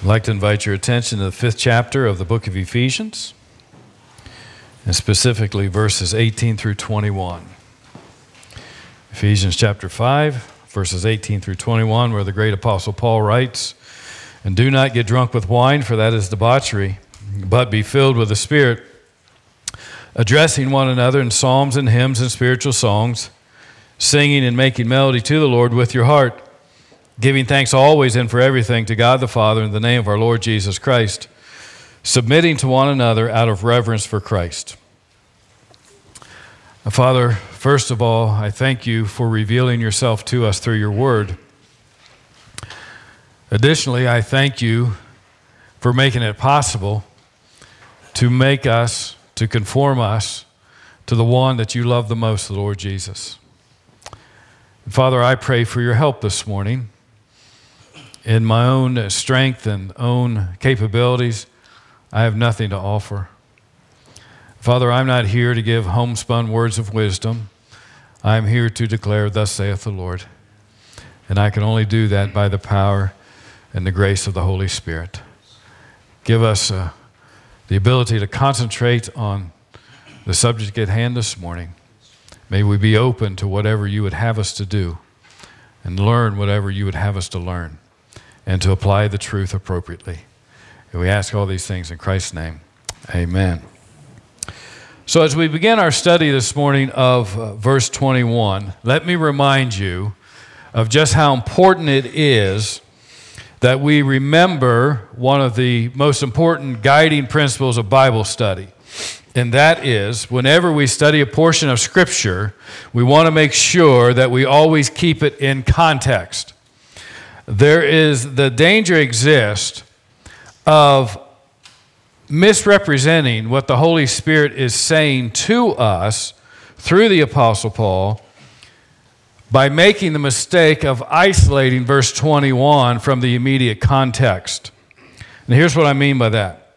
I'd like to invite your attention to the fifth chapter of the book of Ephesians, and specifically verses 18 through 21. Ephesians chapter 5, verses 18 through 21, where the great apostle Paul writes, And do not get drunk with wine, for that is debauchery, but be filled with the Spirit, addressing one another in psalms and hymns and spiritual songs, singing and making melody to the Lord with your heart giving thanks always and for everything to God the Father in the name of our Lord Jesus Christ, submitting to one another out of reverence for Christ. Father, first of all, I thank you for revealing yourself to us through your word. Additionally, I thank you for making it possible to make us, to conform us to the one that you love the most, the Lord Jesus. Father, I pray for your help this morning in my own strength and own capabilities, I have nothing to offer. Father, I'm not here to give homespun words of wisdom. I'm here to declare, Thus saith the Lord. And I can only do that by the power and the grace of the Holy Spirit. Give us uh, the ability to concentrate on the subject at hand this morning. May we be open to whatever you would have us to do and learn whatever you would have us to learn and to apply the truth appropriately. And we ask all these things in Christ's name. Amen. So, as we begin our study this morning of uh, verse 21, let me remind you of just how important it is that we remember one of the most important guiding principles of Bible study. And that is, whenever we study a portion of Scripture, we want to make sure that we always keep it in context there is the danger exists of misrepresenting what the Holy Spirit is saying to us through the Apostle Paul by making the mistake of isolating verse 21 from the immediate context. And here's what I mean by that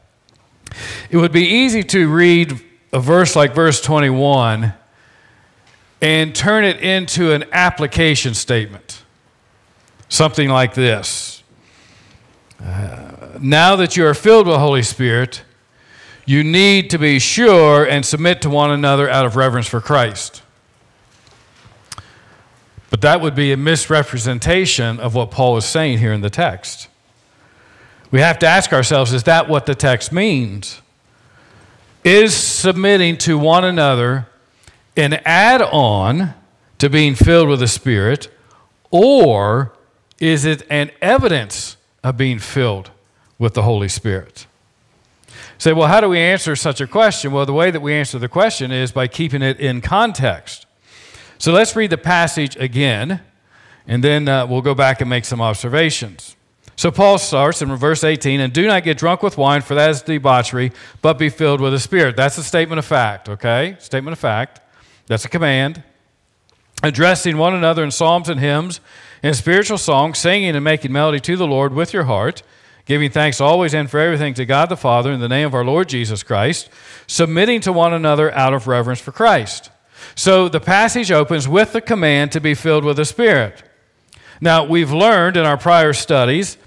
it would be easy to read a verse like verse 21 and turn it into an application statement. Something like this uh, Now that you are filled with the Holy Spirit, you need to be sure and submit to one another out of reverence for Christ. But that would be a misrepresentation of what Paul is saying here in the text. We have to ask ourselves is that what the text means? Is submitting to one another an add on to being filled with the Spirit, or is it an evidence of being filled with the Holy Spirit? Say, well, how do we answer such a question? Well, the way that we answer the question is by keeping it in context. So let's read the passage again, and then uh, we'll go back and make some observations. So Paul starts in verse 18, and do not get drunk with wine, for that is debauchery, but be filled with the Spirit. That's a statement of fact, okay? Statement of fact. That's a command. Addressing one another in psalms and hymns in spiritual songs, singing and making melody to the Lord with your heart, giving thanks always and for everything to God the Father in the name of our Lord Jesus Christ, submitting to one another out of reverence for Christ. So the passage opens with the command to be filled with the Spirit. Now, we've learned in our prior studies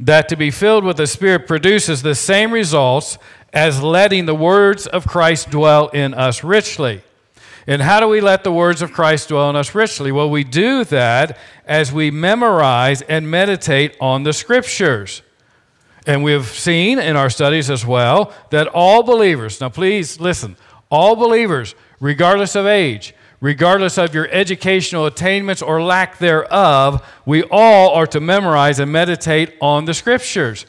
that to be filled with the Spirit produces the same results as letting the words of Christ dwell in us richly. And how do we let the words of Christ dwell in us richly? Well, we do that as we memorize and meditate on the scriptures. And we've seen in our studies as well that all believers, now please listen, all believers, regardless of age, regardless of your educational attainments or lack thereof, we all are to memorize and meditate on the scriptures.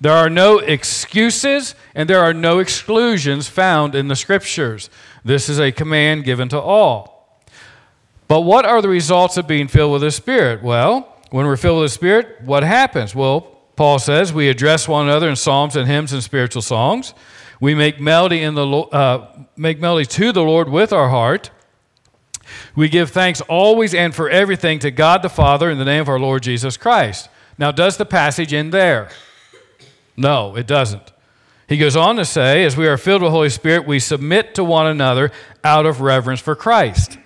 There are no excuses and there are no exclusions found in the scriptures. This is a command given to all. But what are the results of being filled with the Spirit? Well, when we're filled with the Spirit, what happens? Well, Paul says we address one another in psalms and hymns and spiritual songs. We make melody in the uh, make melody to the Lord with our heart. We give thanks always and for everything to God the Father in the name of our Lord Jesus Christ. Now, does the passage end there? No, it doesn't. He goes on to say, as we are filled with Holy Spirit, we submit to one another out of reverence for Christ.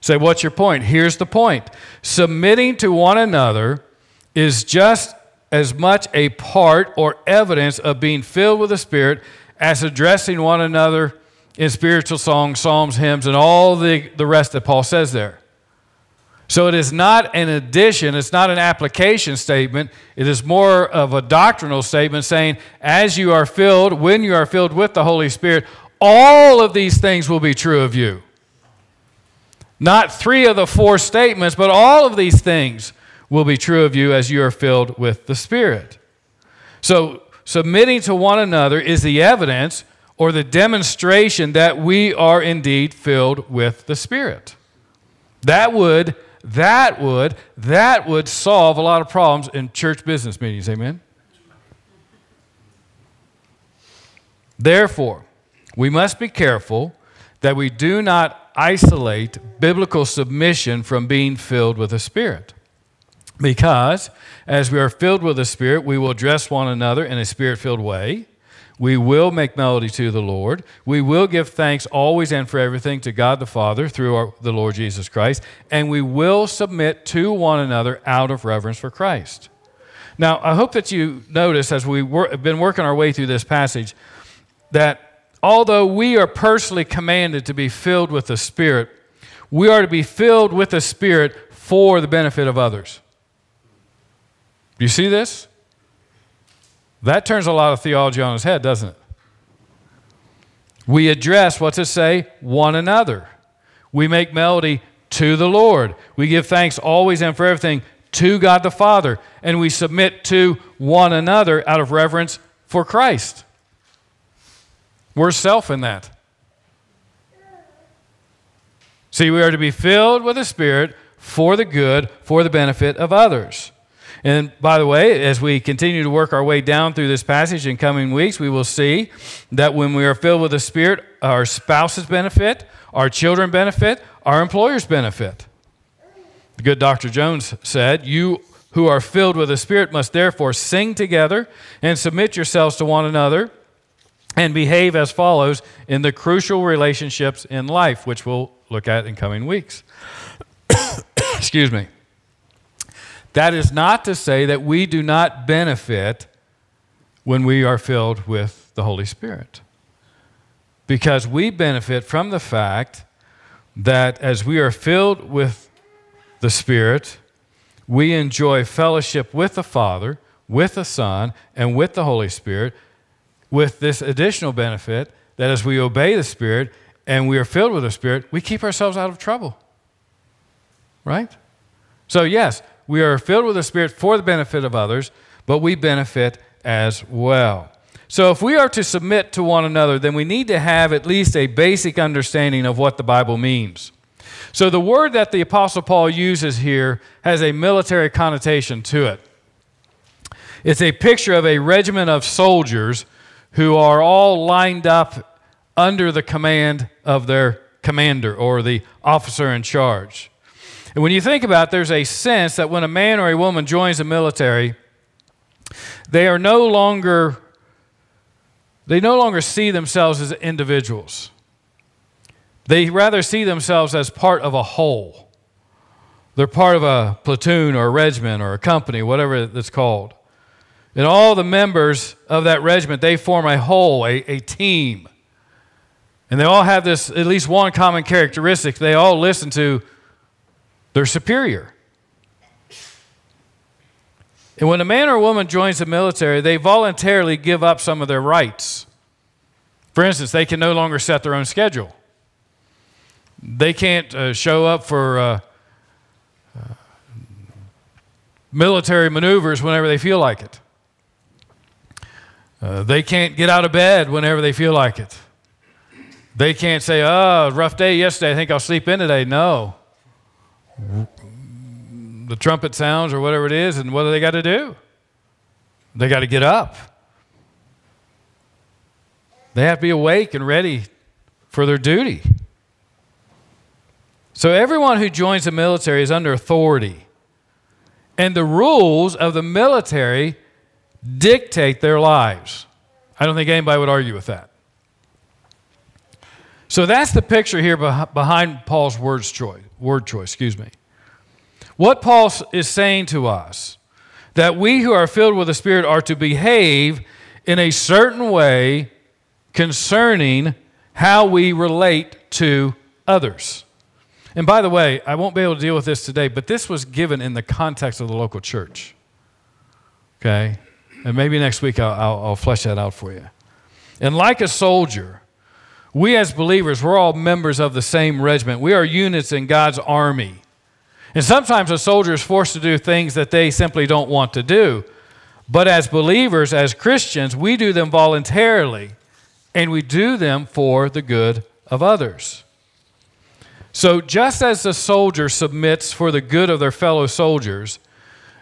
Say, what's your point? Here's the point submitting to one another is just as much a part or evidence of being filled with the Spirit as addressing one another in spiritual songs, psalms, hymns, and all the, the rest that Paul says there. So it is not an addition, it's not an application statement. It is more of a doctrinal statement saying, as you are filled, when you are filled with the Holy Spirit, all of these things will be true of you. Not three of the four statements, but all of these things will be true of you as you are filled with the Spirit. So, submitting to one another is the evidence or the demonstration that we are indeed filled with the Spirit. That would that would that would solve a lot of problems in church business meetings amen? Therefore we must be careful that we do not isolate biblical submission from being filled with the spirit. Because as we are filled with the spirit we will address one another in a spirit filled way we will make melody to the Lord. We will give thanks always and for everything to God the Father through our, the Lord Jesus Christ. And we will submit to one another out of reverence for Christ. Now, I hope that you notice as we have been working our way through this passage that although we are personally commanded to be filled with the Spirit, we are to be filled with the Spirit for the benefit of others. You see this? That turns a lot of theology on its head, doesn't it? We address, what's it say? One another. We make melody to the Lord. We give thanks always and for everything to God the Father. And we submit to one another out of reverence for Christ. We're self in that. See, we are to be filled with the Spirit for the good, for the benefit of others. And by the way, as we continue to work our way down through this passage in coming weeks, we will see that when we are filled with the Spirit, our spouses benefit, our children benefit, our employers benefit. The good Dr. Jones said, You who are filled with the Spirit must therefore sing together and submit yourselves to one another and behave as follows in the crucial relationships in life, which we'll look at in coming weeks. Excuse me. That is not to say that we do not benefit when we are filled with the Holy Spirit. Because we benefit from the fact that as we are filled with the Spirit, we enjoy fellowship with the Father, with the Son, and with the Holy Spirit, with this additional benefit that as we obey the Spirit and we are filled with the Spirit, we keep ourselves out of trouble. Right? So, yes, we are filled with the Spirit for the benefit of others, but we benefit as well. So, if we are to submit to one another, then we need to have at least a basic understanding of what the Bible means. So, the word that the Apostle Paul uses here has a military connotation to it. It's a picture of a regiment of soldiers who are all lined up under the command of their commander or the officer in charge. And when you think about it, there's a sense that when a man or a woman joins the military, they are no longer they no longer see themselves as individuals. They rather see themselves as part of a whole. They're part of a platoon or a regiment or a company, whatever it's called. And all the members of that regiment, they form a whole, a, a team. And they all have this, at least one common characteristic. They all listen to they're superior. And when a man or woman joins the military, they voluntarily give up some of their rights. For instance, they can no longer set their own schedule. They can't uh, show up for uh, uh, military maneuvers whenever they feel like it. Uh, they can't get out of bed whenever they feel like it. They can't say, oh, rough day yesterday, I think I'll sleep in today. No the trumpet sounds or whatever it is, and what do they got to do? They got to get up. They have to be awake and ready for their duty. So everyone who joins the military is under authority. And the rules of the military dictate their lives. I don't think anybody would argue with that. So that's the picture here behind Paul's words choice, word choice, excuse me. What Paul is saying to us that we who are filled with the Spirit are to behave in a certain way concerning how we relate to others. And by the way, I won't be able to deal with this today, but this was given in the context of the local church. Okay? And maybe next week I'll, I'll, I'll flesh that out for you. And like a soldier, we as believers, we're all members of the same regiment. We are units in God's army. And sometimes a soldier is forced to do things that they simply don't want to do. But as believers, as Christians, we do them voluntarily and we do them for the good of others. So, just as the soldier submits for the good of their fellow soldiers,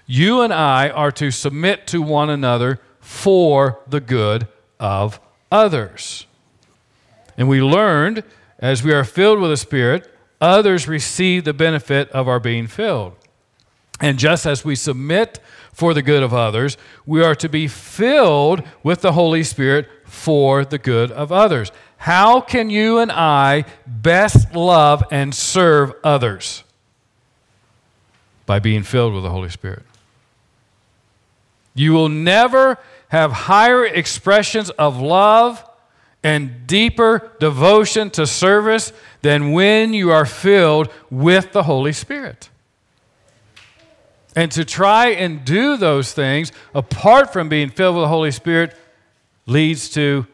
you and I are to submit to one another for the good of others. And we learned as we are filled with the Spirit, others receive the benefit of our being filled. And just as we submit for the good of others, we are to be filled with the Holy Spirit for the good of others. How can you and I best love and serve others? By being filled with the Holy Spirit. You will never have higher expressions of love and deeper devotion to service than when you are filled with the Holy Spirit. And to try and do those things apart from being filled with the Holy Spirit leads to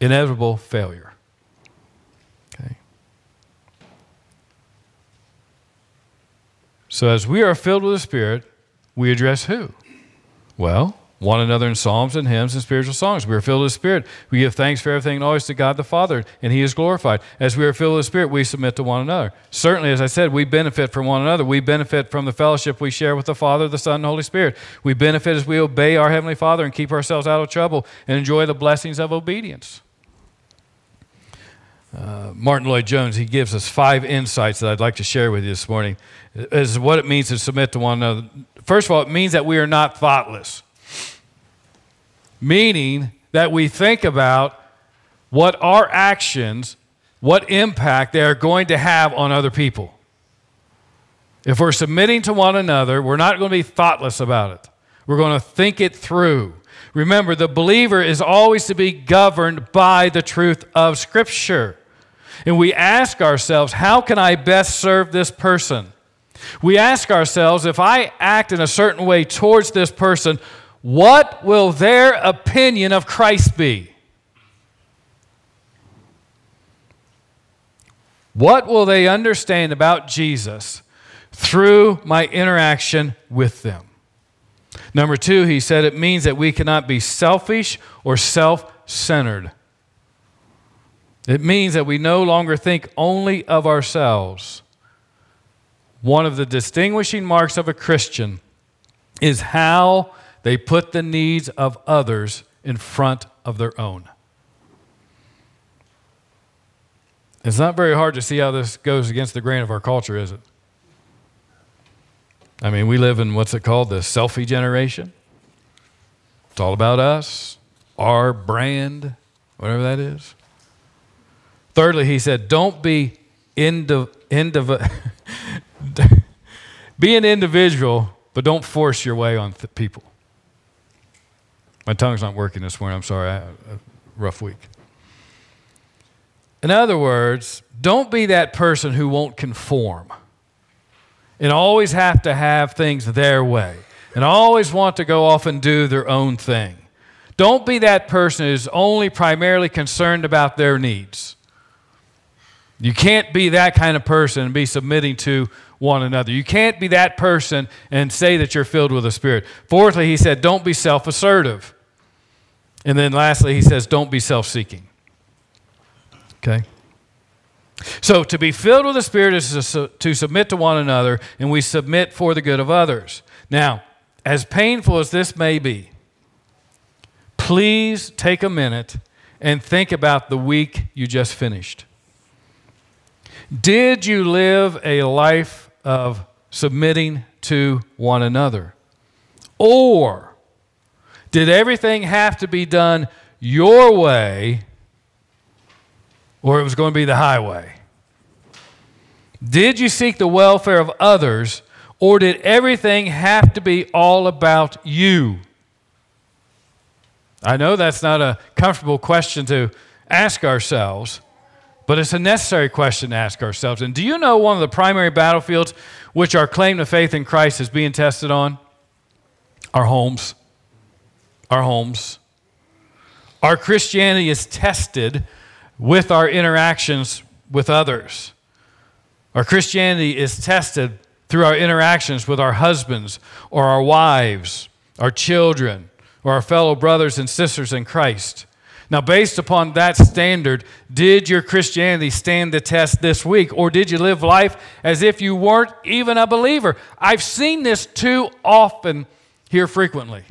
inevitable failure. Okay. So as we are filled with the Spirit, we address who? Well, one another in psalms and hymns and spiritual songs. We are filled with the Spirit. We give thanks for everything and always to God the Father, and He is glorified. As we are filled with the Spirit, we submit to one another. Certainly, as I said, we benefit from one another. We benefit from the fellowship we share with the Father, the Son, and the Holy Spirit. We benefit as we obey our Heavenly Father and keep ourselves out of trouble and enjoy the blessings of obedience. Uh, Martyn Lloyd-Jones, he gives us five insights that I'd like to share with you this morning as what it means to submit to one another. First of all, it means that we are not thoughtless meaning that we think about what our actions, what impact they are going to have on other people. If we're submitting to one another, we're not going to be thoughtless about it. We're going to think it through. Remember, the believer is always to be governed by the truth of Scripture. And we ask ourselves, how can I best serve this person? We ask ourselves, if I act in a certain way towards this person, what will their opinion of Christ be? What will they understand about Jesus through my interaction with them? Number two, he said it means that we cannot be selfish or self centered. It means that we no longer think only of ourselves. One of the distinguishing marks of a Christian is how they put the needs of others in front of their own. It's not very hard to see how this goes against the grain of our culture, is it? I mean, we live in what's it called? The selfie generation. It's all about us, our brand, whatever that is. Thirdly, he said, don't be indiv- be an individual, but don't force your way on th- people. My tongue's not working this morning. I'm sorry. I, a rough week. In other words, don't be that person who won't conform and always have to have things their way and always want to go off and do their own thing. Don't be that person who's only primarily concerned about their needs. You can't be that kind of person and be submitting to one another. You can't be that person and say that you're filled with the Spirit. Fourthly, he said, don't be self assertive. And then lastly, he says, don't be self seeking. Okay? So, to be filled with the Spirit is to submit to one another, and we submit for the good of others. Now, as painful as this may be, please take a minute and think about the week you just finished. Did you live a life of submitting to one another? Or did everything have to be done your way, or it was going to be the highway? Did you seek the welfare of others, Or did everything have to be all about you? I know that's not a comfortable question to ask ourselves, but it's a necessary question to ask ourselves. And do you know one of the primary battlefields which our claim to faith in Christ is being tested on? Our homes. Our homes. Our Christianity is tested with our interactions with others. Our Christianity is tested through our interactions with our husbands or our wives, our children, or our fellow brothers and sisters in Christ. Now, based upon that standard, did your Christianity stand the test this week, or did you live life as if you weren't even a believer? I've seen this too often here frequently.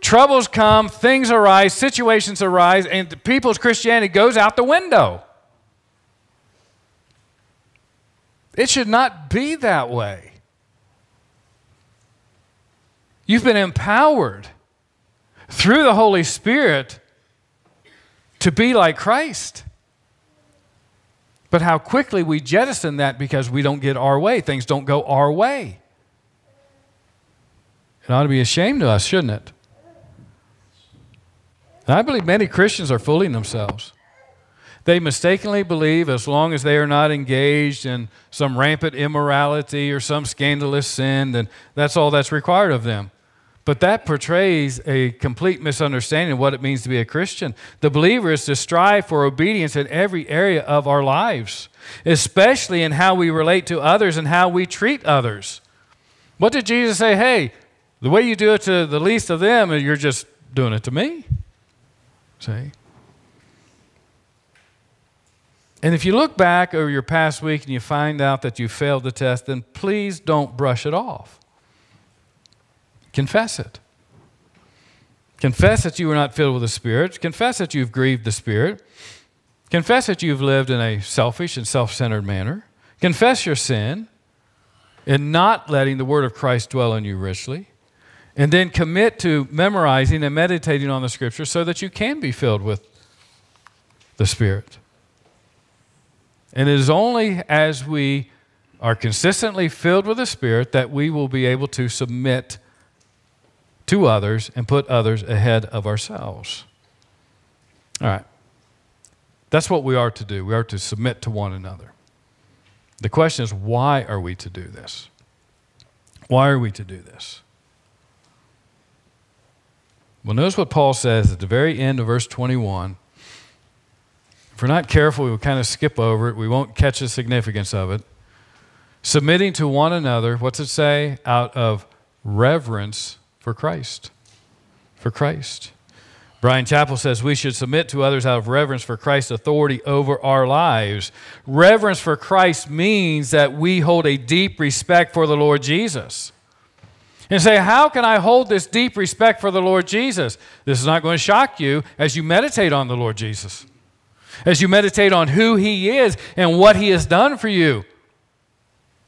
Troubles come, things arise, situations arise, and people's Christianity goes out the window. It should not be that way. You've been empowered through the Holy Spirit to be like Christ. But how quickly we jettison that because we don't get our way. Things don't go our way. It ought to be a shame to us, shouldn't it? And I believe many Christians are fooling themselves. They mistakenly believe as long as they are not engaged in some rampant immorality or some scandalous sin, then that's all that's required of them. But that portrays a complete misunderstanding of what it means to be a Christian. The believer is to strive for obedience in every area of our lives, especially in how we relate to others and how we treat others. What did Jesus say? Hey, the way you do it to the least of them, you're just doing it to me. See? And if you look back over your past week and you find out that you failed the test, then please don't brush it off. Confess it. Confess that you were not filled with the Spirit. Confess that you've grieved the Spirit. Confess that you've lived in a selfish and self centered manner. Confess your sin in not letting the Word of Christ dwell in you richly. And then commit to memorizing and meditating on the Scripture so that you can be filled with the Spirit. And it is only as we are consistently filled with the Spirit that we will be able to submit to others and put others ahead of ourselves. All right. That's what we are to do. We are to submit to one another. The question is, why are we to do this? Why are we to do this? Well, notice what Paul says at the very end of verse 21. If we're not careful, we will kind of skip over it. We won't catch the significance of it. Submitting to one another, what's it say? Out of reverence for Christ. For Christ. Bryan Chapell says we should submit to others out of reverence for Christ's authority over our lives. Reverence for Christ means that we hold a deep respect for the Lord Jesus. And say, How can I hold this deep respect for the Lord Jesus? This is not going to shock you as you meditate on the Lord Jesus, as you meditate on who He is and what He has done for you.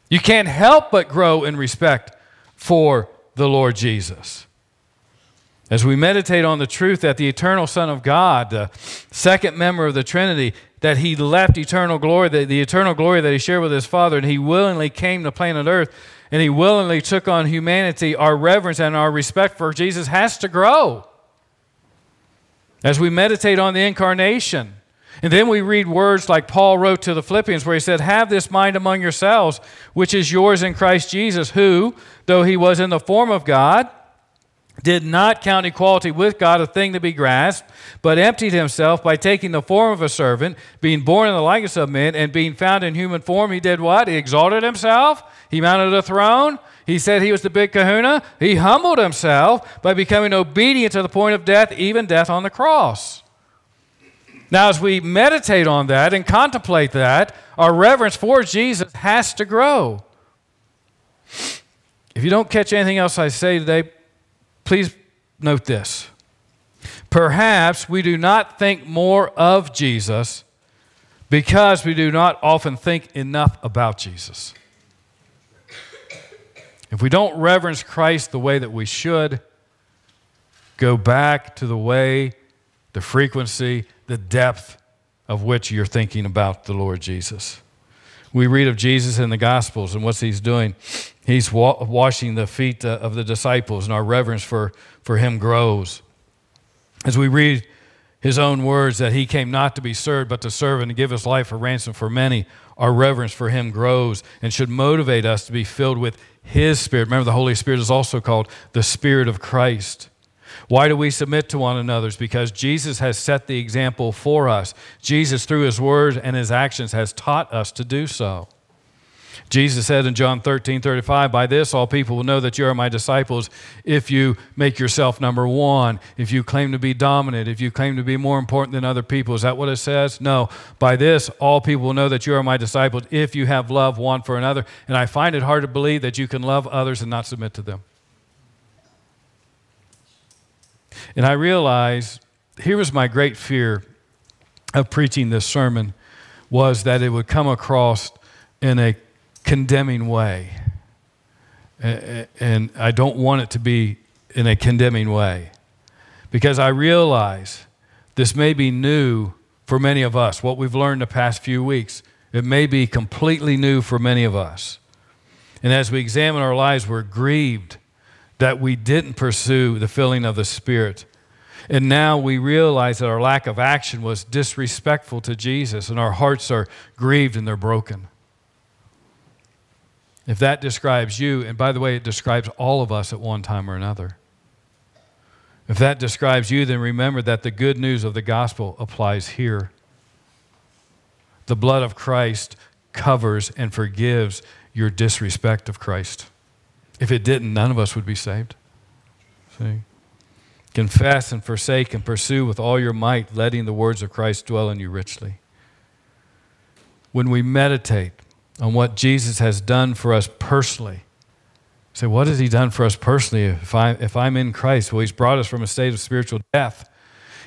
You can't help but grow in respect for the Lord Jesus. As we meditate on the truth that the eternal Son of God, the second member of the Trinity, that he left eternal glory, the, the eternal glory that he shared with his Father, and he willingly came to planet Earth, and he willingly took on humanity, our reverence and our respect for Jesus has to grow. As we meditate on the incarnation, and then we read words like Paul wrote to the Philippians, where he said, Have this mind among yourselves, which is yours in Christ Jesus, who, though he was in the form of God, did not count equality with God a thing to be grasped, but emptied himself by taking the form of a servant, being born in the likeness of men, and being found in human form. He did what? He exalted himself. He mounted a throne. He said he was the big kahuna. He humbled himself by becoming obedient to the point of death, even death on the cross. Now, as we meditate on that and contemplate that, our reverence for Jesus has to grow. If you don't catch anything else I say today, please note this. Perhaps we do not think more of Jesus because we do not often think enough about Jesus. If we don't reverence Christ the way that we should, go back to the way, the frequency, the depth of which you're thinking about the Lord Jesus. We read of Jesus in the Gospels and what's he's doing. He's wa- washing the feet uh, of the disciples, and our reverence for, for him grows. As we read his own words that he came not to be served, but to serve and to give his life a ransom for many, our reverence for him grows and should motivate us to be filled with his spirit. Remember, the Holy Spirit is also called the Spirit of Christ. Why do we submit to one another? Because Jesus has set the example for us. Jesus, through his word and his actions, has taught us to do so. Jesus said in John 13, 35, By this all people will know that you are my disciples if you make yourself number one, if you claim to be dominant, if you claim to be more important than other people. Is that what it says? No. By this all people will know that you are my disciples if you have love one for another. And I find it hard to believe that you can love others and not submit to them. And I realized here was my great fear of preaching this sermon was that it would come across in a condemning way. And I don't want it to be in a condemning way because I realize this may be new for many of us, what we've learned the past few weeks. It may be completely new for many of us. And as we examine our lives, we're grieved that we didn't pursue the filling of the Spirit. And now we realize that our lack of action was disrespectful to Jesus, and our hearts are grieved and they're broken. If that describes you, and by the way, it describes all of us at one time or another. If that describes you, then remember that the good news of the gospel applies here. The blood of Christ covers and forgives your disrespect of Christ. If it didn't, none of us would be saved. See? Confess and forsake and pursue with all your might, letting the words of Christ dwell in you richly. When we meditate on what Jesus has done for us personally, say, what has he done for us personally if, I, if I'm in Christ? Well, he's brought us from a state of spiritual death.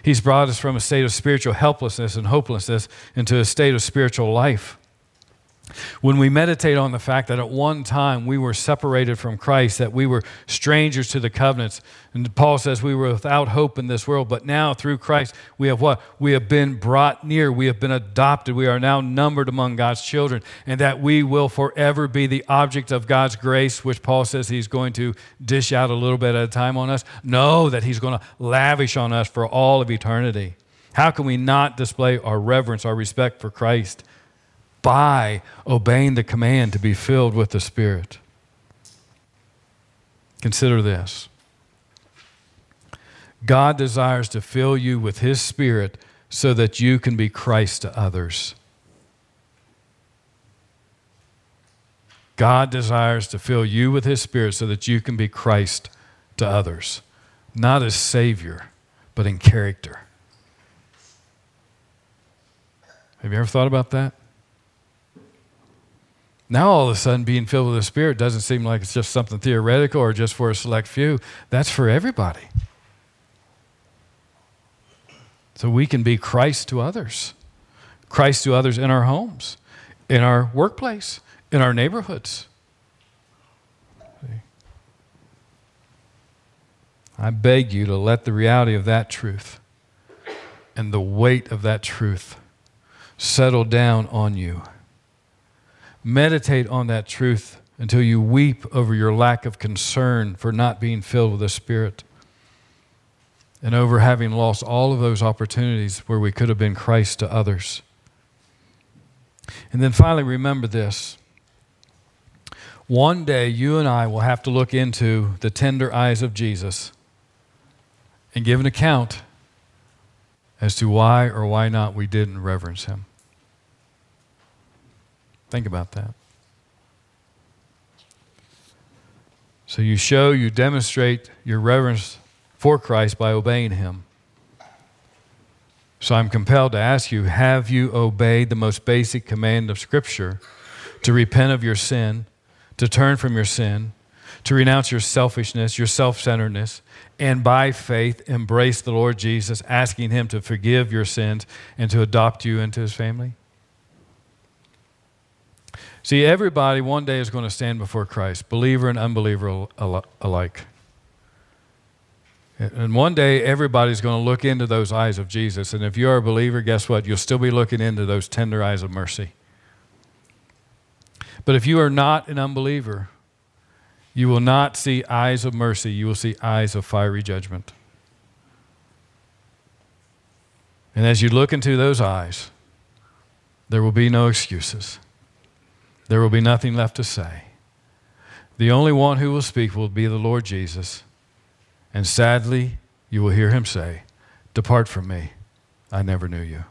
He's brought us from a state of spiritual helplessness and hopelessness into a state of spiritual life. When we meditate on the fact that at one time we were separated from Christ, that we were strangers to the covenants, and Paul says we were without hope in this world, but now through Christ we have what? We have been brought near, we have been adopted, we are now numbered among God's children, and that we will forever be the object of God's grace, which Paul says he's going to dish out a little bit at a time on us. No, that he's going to lavish on us for all of eternity. How can we not display our reverence, our respect for Christ? By obeying the command to be filled with the Spirit. Consider this God desires to fill you with His Spirit so that you can be Christ to others. God desires to fill you with His Spirit so that you can be Christ to others, not as Savior, but in character. Have you ever thought about that? Now, all of a sudden, being filled with the Spirit doesn't seem like it's just something theoretical or just for a select few. That's for everybody. So we can be Christ to others, Christ to others in our homes, in our workplace, in our neighborhoods. I beg you to let the reality of that truth and the weight of that truth settle down on you. Meditate on that truth until you weep over your lack of concern for not being filled with the Spirit and over having lost all of those opportunities where we could have been Christ to others. And then finally, remember this. One day, you and I will have to look into the tender eyes of Jesus and give an account as to why or why not we didn't reverence him. Think about that. So you show, you demonstrate your reverence for Christ by obeying him. So I'm compelled to ask you have you obeyed the most basic command of Scripture to repent of your sin, to turn from your sin, to renounce your selfishness, your self centeredness, and by faith embrace the Lord Jesus, asking Him to forgive your sins and to adopt you into His family? See, everybody one day is going to stand before Christ, believer and unbeliever alike. And one day, everybody's going to look into those eyes of Jesus. And if you're a believer, guess what? You'll still be looking into those tender eyes of mercy. But if you are not an unbeliever, you will not see eyes of mercy, you will see eyes of fiery judgment. And as you look into those eyes, there will be no excuses. There will be nothing left to say. The only one who will speak will be the Lord Jesus. And sadly, you will hear him say, Depart from me, I never knew you.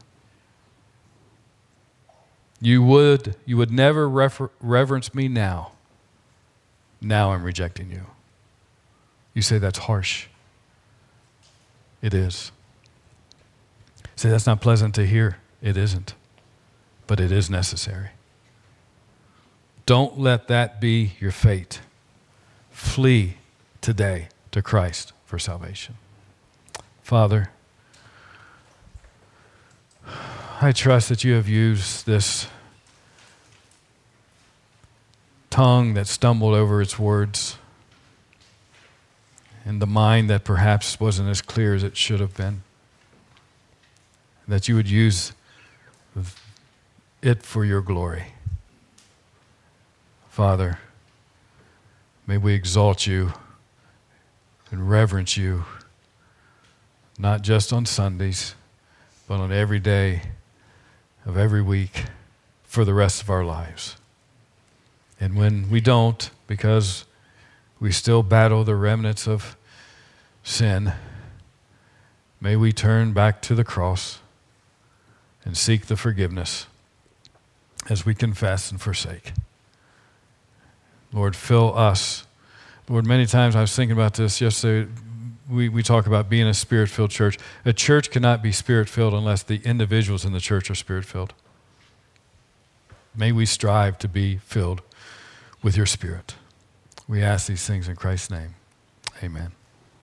You would, you would never refer, reverence me now. Now I'm rejecting you. You say that's harsh. It is. Say that's not pleasant to hear. It isn't. But it is necessary. Don't let that be your fate. Flee today to Christ for salvation. Father, I trust that you have used this tongue that stumbled over its words and the mind that perhaps wasn't as clear as it should have been. That you would use it for your glory. Father, may we exalt you and reverence you, not just on Sundays, but on every day of every week for the rest of our lives. And when we don't, because we still battle the remnants of sin, may we turn back to the cross and seek the forgiveness as we confess and forsake. Lord, fill us. Lord, many times I was thinking about this yesterday. We, we talk about being a spirit filled church. A church cannot be spirit filled unless the individuals in the church are spirit filled. May we strive to be filled with your spirit. We ask these things in Christ's name. Amen.